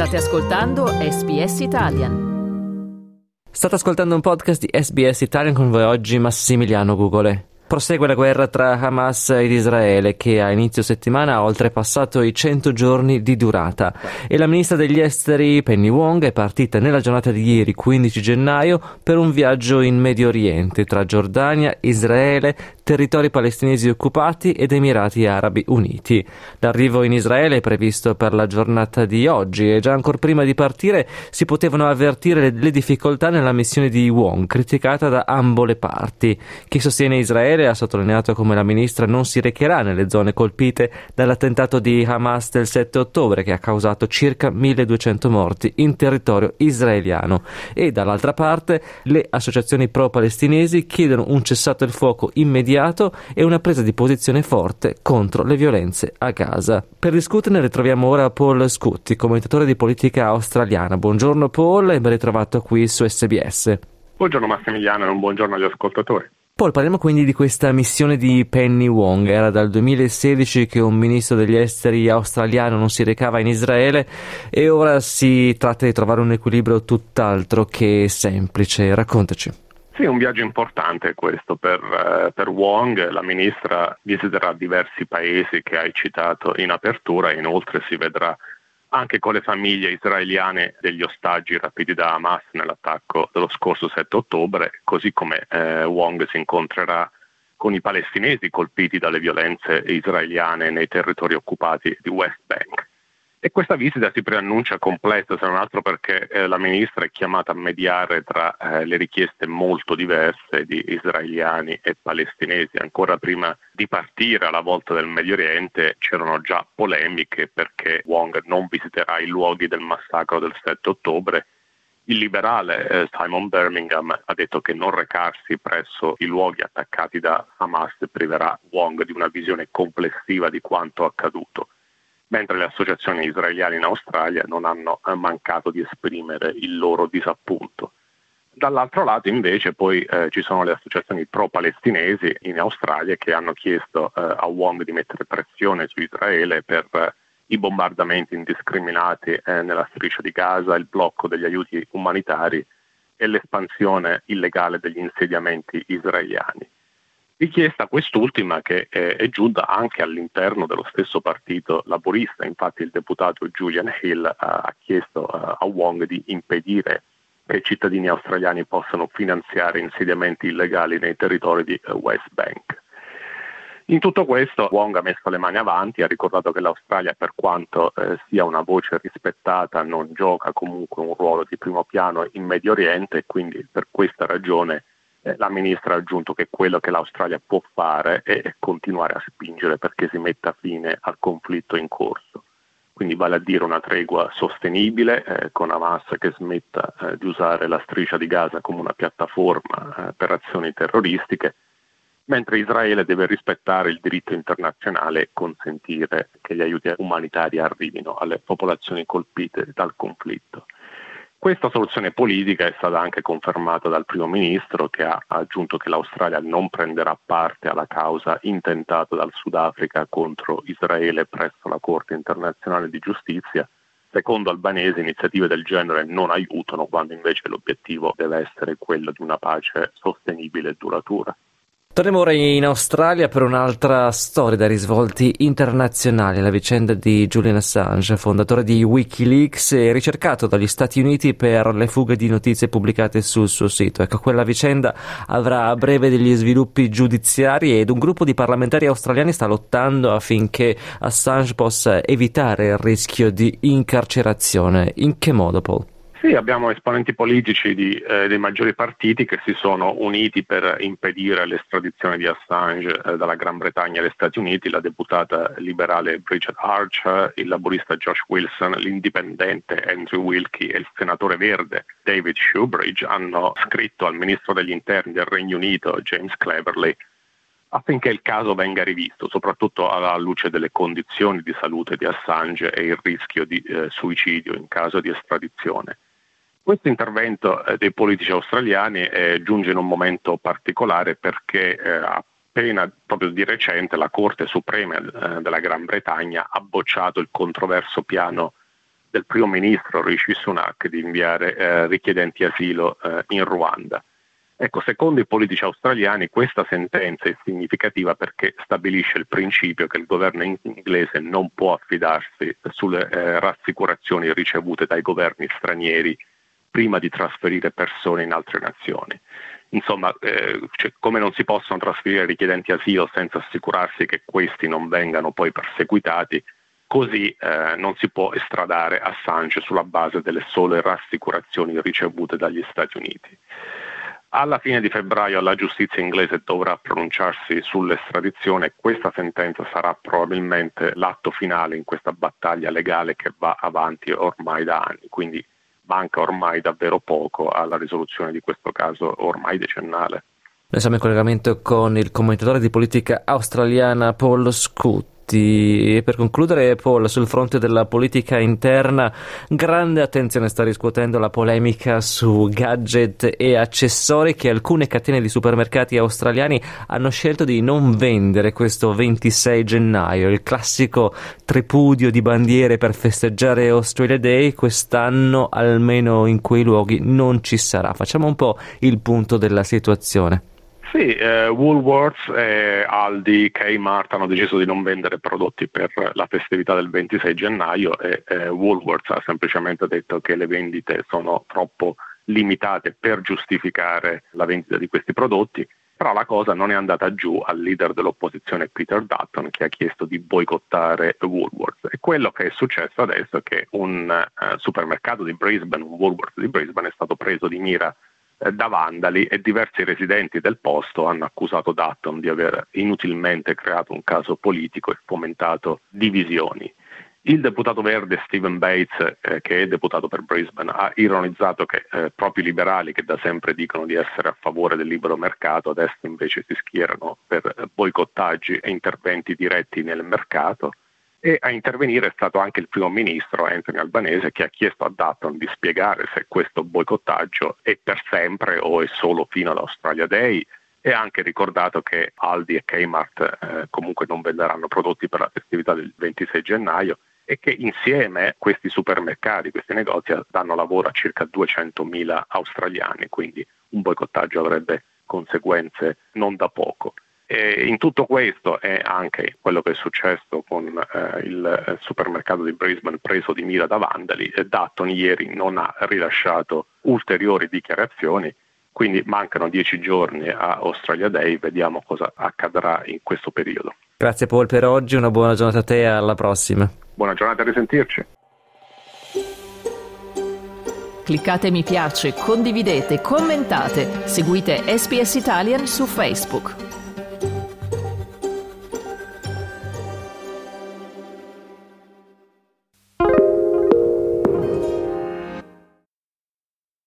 State ascoltando SBS Italian. State ascoltando un podcast di SBS Italian con voi oggi Massimiliano Gugole. Prosegue la guerra tra Hamas ed Israele che a inizio settimana ha oltrepassato i 100 giorni di durata e la ministra degli esteri Penny Wong è partita nella giornata di ieri 15 gennaio per un viaggio in Medio Oriente tra Giordania, Israele, territori palestinesi occupati ed Emirati Arabi Uniti. L'arrivo in Israele è previsto per la giornata di oggi e già ancora prima di partire si potevano avvertire le, difficoltà nella missione di Wong, criticata da ambo le parti. Chi sostiene Israele ha sottolineato come la ministra non si recherà nelle zone colpite dall'attentato di Hamas del 7 ottobre che ha causato circa 1200 morti in territorio israeliano e dall'altra parte le associazioni pro-palestinesi chiedono un cessato il fuoco immediato immediato e una presa di posizione forte contro le violenze a Gaza. Per discuterne ritroviamo ora Paul Scutti, commentatore di politica australiana. Buongiorno Paul e ben ritrovato qui su SBS. Buongiorno Massimiliano e un buongiorno agli ascoltatori. Paul, parliamo quindi di questa missione di Penny Wong. Era dal 2016 che un ministro degli esteri australiano non si recava in Israele e ora si tratta di trovare un equilibrio tutt'altro che semplice. Raccontaci. Sì, un viaggio importante questo per, eh, per, Wong. La ministra visiterà diversi paesi che hai citato in apertura e inoltre si vedrà anche con le famiglie israeliane degli ostaggi rapiti da Hamas nell'attacco dello scorso 7 ottobre, così come eh, Wong si incontrerà con i palestinesi colpiti dalle violenze israeliane nei territori occupati di West Bank. E questa visita si preannuncia complessa, se non altro perché eh, la ministra è chiamata a mediare tra eh, le richieste molto diverse di israeliani e palestinesi. Ancora prima di partire alla volta del Medio Oriente c'erano già polemiche perché Wong non visiterà i luoghi del massacro del 7 ottobre. Il liberale eh, Simon Birmingham ha detto che non recarsi presso i luoghi attaccati da Hamas priverà Wong di una visione complessiva di quanto accaduto mentre le associazioni israeliane in Australia non hanno eh, mancato di esprimere il loro disappunto. Dall'altro lato invece poi eh, ci sono le associazioni pro-palestinesi in Australia che hanno chiesto eh, a Wong di mettere pressione su Israele per eh, i bombardamenti indiscriminati eh, nella striscia di Gaza, il blocco degli aiuti umanitari e l'espansione illegale degli insediamenti israeliani. Richiesta quest'ultima che è giunta anche all'interno dello stesso partito laborista, infatti il deputato Julian Hill ha chiesto a Wong di impedire che i cittadini australiani possano finanziare insediamenti illegali nei territori di eh, West Bank. In tutto questo Wong ha messo le mani avanti, ha ricordato che l'Australia per quanto eh, sia una voce rispettata non gioca comunque un ruolo di primo piano in Medio Oriente e quindi per questa ragione eh, la ministra ha aggiunto che quello che l'Australia può fare è continuare a spingere perché si metta fine al conflitto in corso. Quindi vale a dire una tregua sostenibile eh, con Hamas che smetta eh, di usare la striscia di Gaza come una piattaforma eh, per azioni terroristiche, mentre Israele deve rispettare il diritto internazionale e consentire che gli aiuti umanitari arrivino alle popolazioni colpite dal conflitto. Questa soluzione politica è stata anche confermata dal primo ministro che ha aggiunto che l'Australia non prenderà parte alla causa intentata dal Sudafrica contro Israele presso la Corte internazionale di giustizia. Secondo albanesi iniziative del genere non aiutano quando invece l'obiettivo deve essere quello di una pace sostenibile e duratura. Torniamo ora in Australia per un'altra storia dai risvolti internazionali, la vicenda di Julian Assange, fondatore di Wikileaks e ricercato dagli Stati Uniti per le fughe di notizie pubblicate sul suo sito. Ecco, quella vicenda avrà a breve degli sviluppi giudiziari ed un gruppo di parlamentari australiani sta lottando affinché Assange possa evitare il rischio di incarcerazione. In che modo, Paul? Sì, abbiamo esponenti politici di, eh, dei maggiori partiti che si sono uniti per impedire l'estradizione di Assange eh, dalla Gran Bretagna agli Stati Uniti, la deputata liberale Bridget Archer, il laborista Josh Wilson, l'indipendente Andrew Wilkie e il senatore verde David Shoebridge hanno scritto al ministro degli interni del Regno Unito James Cleverly affinché il caso venga rivisto, soprattutto alla luce delle condizioni di salute di Assange e il rischio di eh, suicidio in caso di estradizione. Questo intervento eh, dei politici australiani eh, giunge in un momento particolare perché eh, appena proprio di recente la Corte Suprema eh, della Gran Bretagna ha bocciato il controverso piano del primo ministro Rishi Sunak di inviare eh, richiedenti asilo eh, in Ruanda. Ecco, secondo i politici australiani questa sentenza è significativa perché stabilisce il principio che il governo inglese non può affidarsi sulle rassicurazioni ricevute dai governi stranieri prima di trasferire persone in altre nazioni. Insomma, eh, cioè, come non si possono trasferire richiedenti asilo senza assicurarsi che questi non vengano poi perseguitati, così eh, non si può estradare Assange sulla base delle sole rassicurazioni ricevute dagli Stati Uniti. Alla fine di febbraio la giustizia inglese dovrà pronunciarsi sull'estradizione e questa sentenza sarà probabilmente l'atto finale in questa battaglia legale che va avanti ormai da anni, quindi manca ormai davvero poco alla risoluzione di questo caso ormai decennale. Noi siamo in collegamento con il commentatore di politica australiana Paul Scoot tutti. E per concludere, Paul, sul fronte della politica interna, grande attenzione sta riscuotendo la polemica su gadget e accessori che alcune catene di supermercati australiani hanno scelto di non vendere questo 26 gennaio. Il classico tripudio di bandiere per festeggiare Australia Day quest'anno, almeno in quei luoghi, non ci sarà. Facciamo un po' il punto della situazione. Sì, eh, Woolworths, e Aldi, Kmart hanno deciso di non vendere prodotti per la festività del 26 gennaio e eh, Woolworths ha semplicemente detto che le vendite sono troppo limitate per giustificare la vendita di questi prodotti. Però la cosa non è andata giù al leader dell'opposizione Peter Dutton che ha chiesto di boicottare Woolworths. E quello che è successo adesso è che un uh, supermercato di Brisbane, un Woolworths di Brisbane, è stato preso di mira eh, da vandali e diversi residenti del posto hanno accusato Dutton di aver inutilmente creato un caso politico e fomentato divisioni. Il deputato verde Stephen Bates, eh, che è deputato per Brisbane, ha ironizzato che eh, proprio i liberali, che da sempre dicono di essere a favore del libero mercato, adesso invece si schierano per boicottaggi e interventi diretti nel mercato e a intervenire è stato anche il primo ministro Anthony Albanese che ha chiesto a Dutton di spiegare se questo boicottaggio è per sempre o è solo fino all'Australia Day e ha anche ricordato che Aldi e Kmart eh, comunque non venderanno prodotti per la festività del 26 gennaio e che insieme questi supermercati, questi negozi danno lavoro a circa 200.000 australiani, quindi un boicottaggio avrebbe conseguenze non da poco. E in tutto questo è anche quello che è successo con eh, il supermercato di Brisbane preso di mira da vandali e Dutton ieri non ha rilasciato ulteriori dichiarazioni, quindi mancano dieci giorni a Australia Day, vediamo cosa accadrà in questo periodo. Grazie Paul per oggi, una buona giornata a te e alla prossima. Buona giornata a risentirci. Cliccate mi piace, condividete, commentate, seguite SPS Italian su Facebook.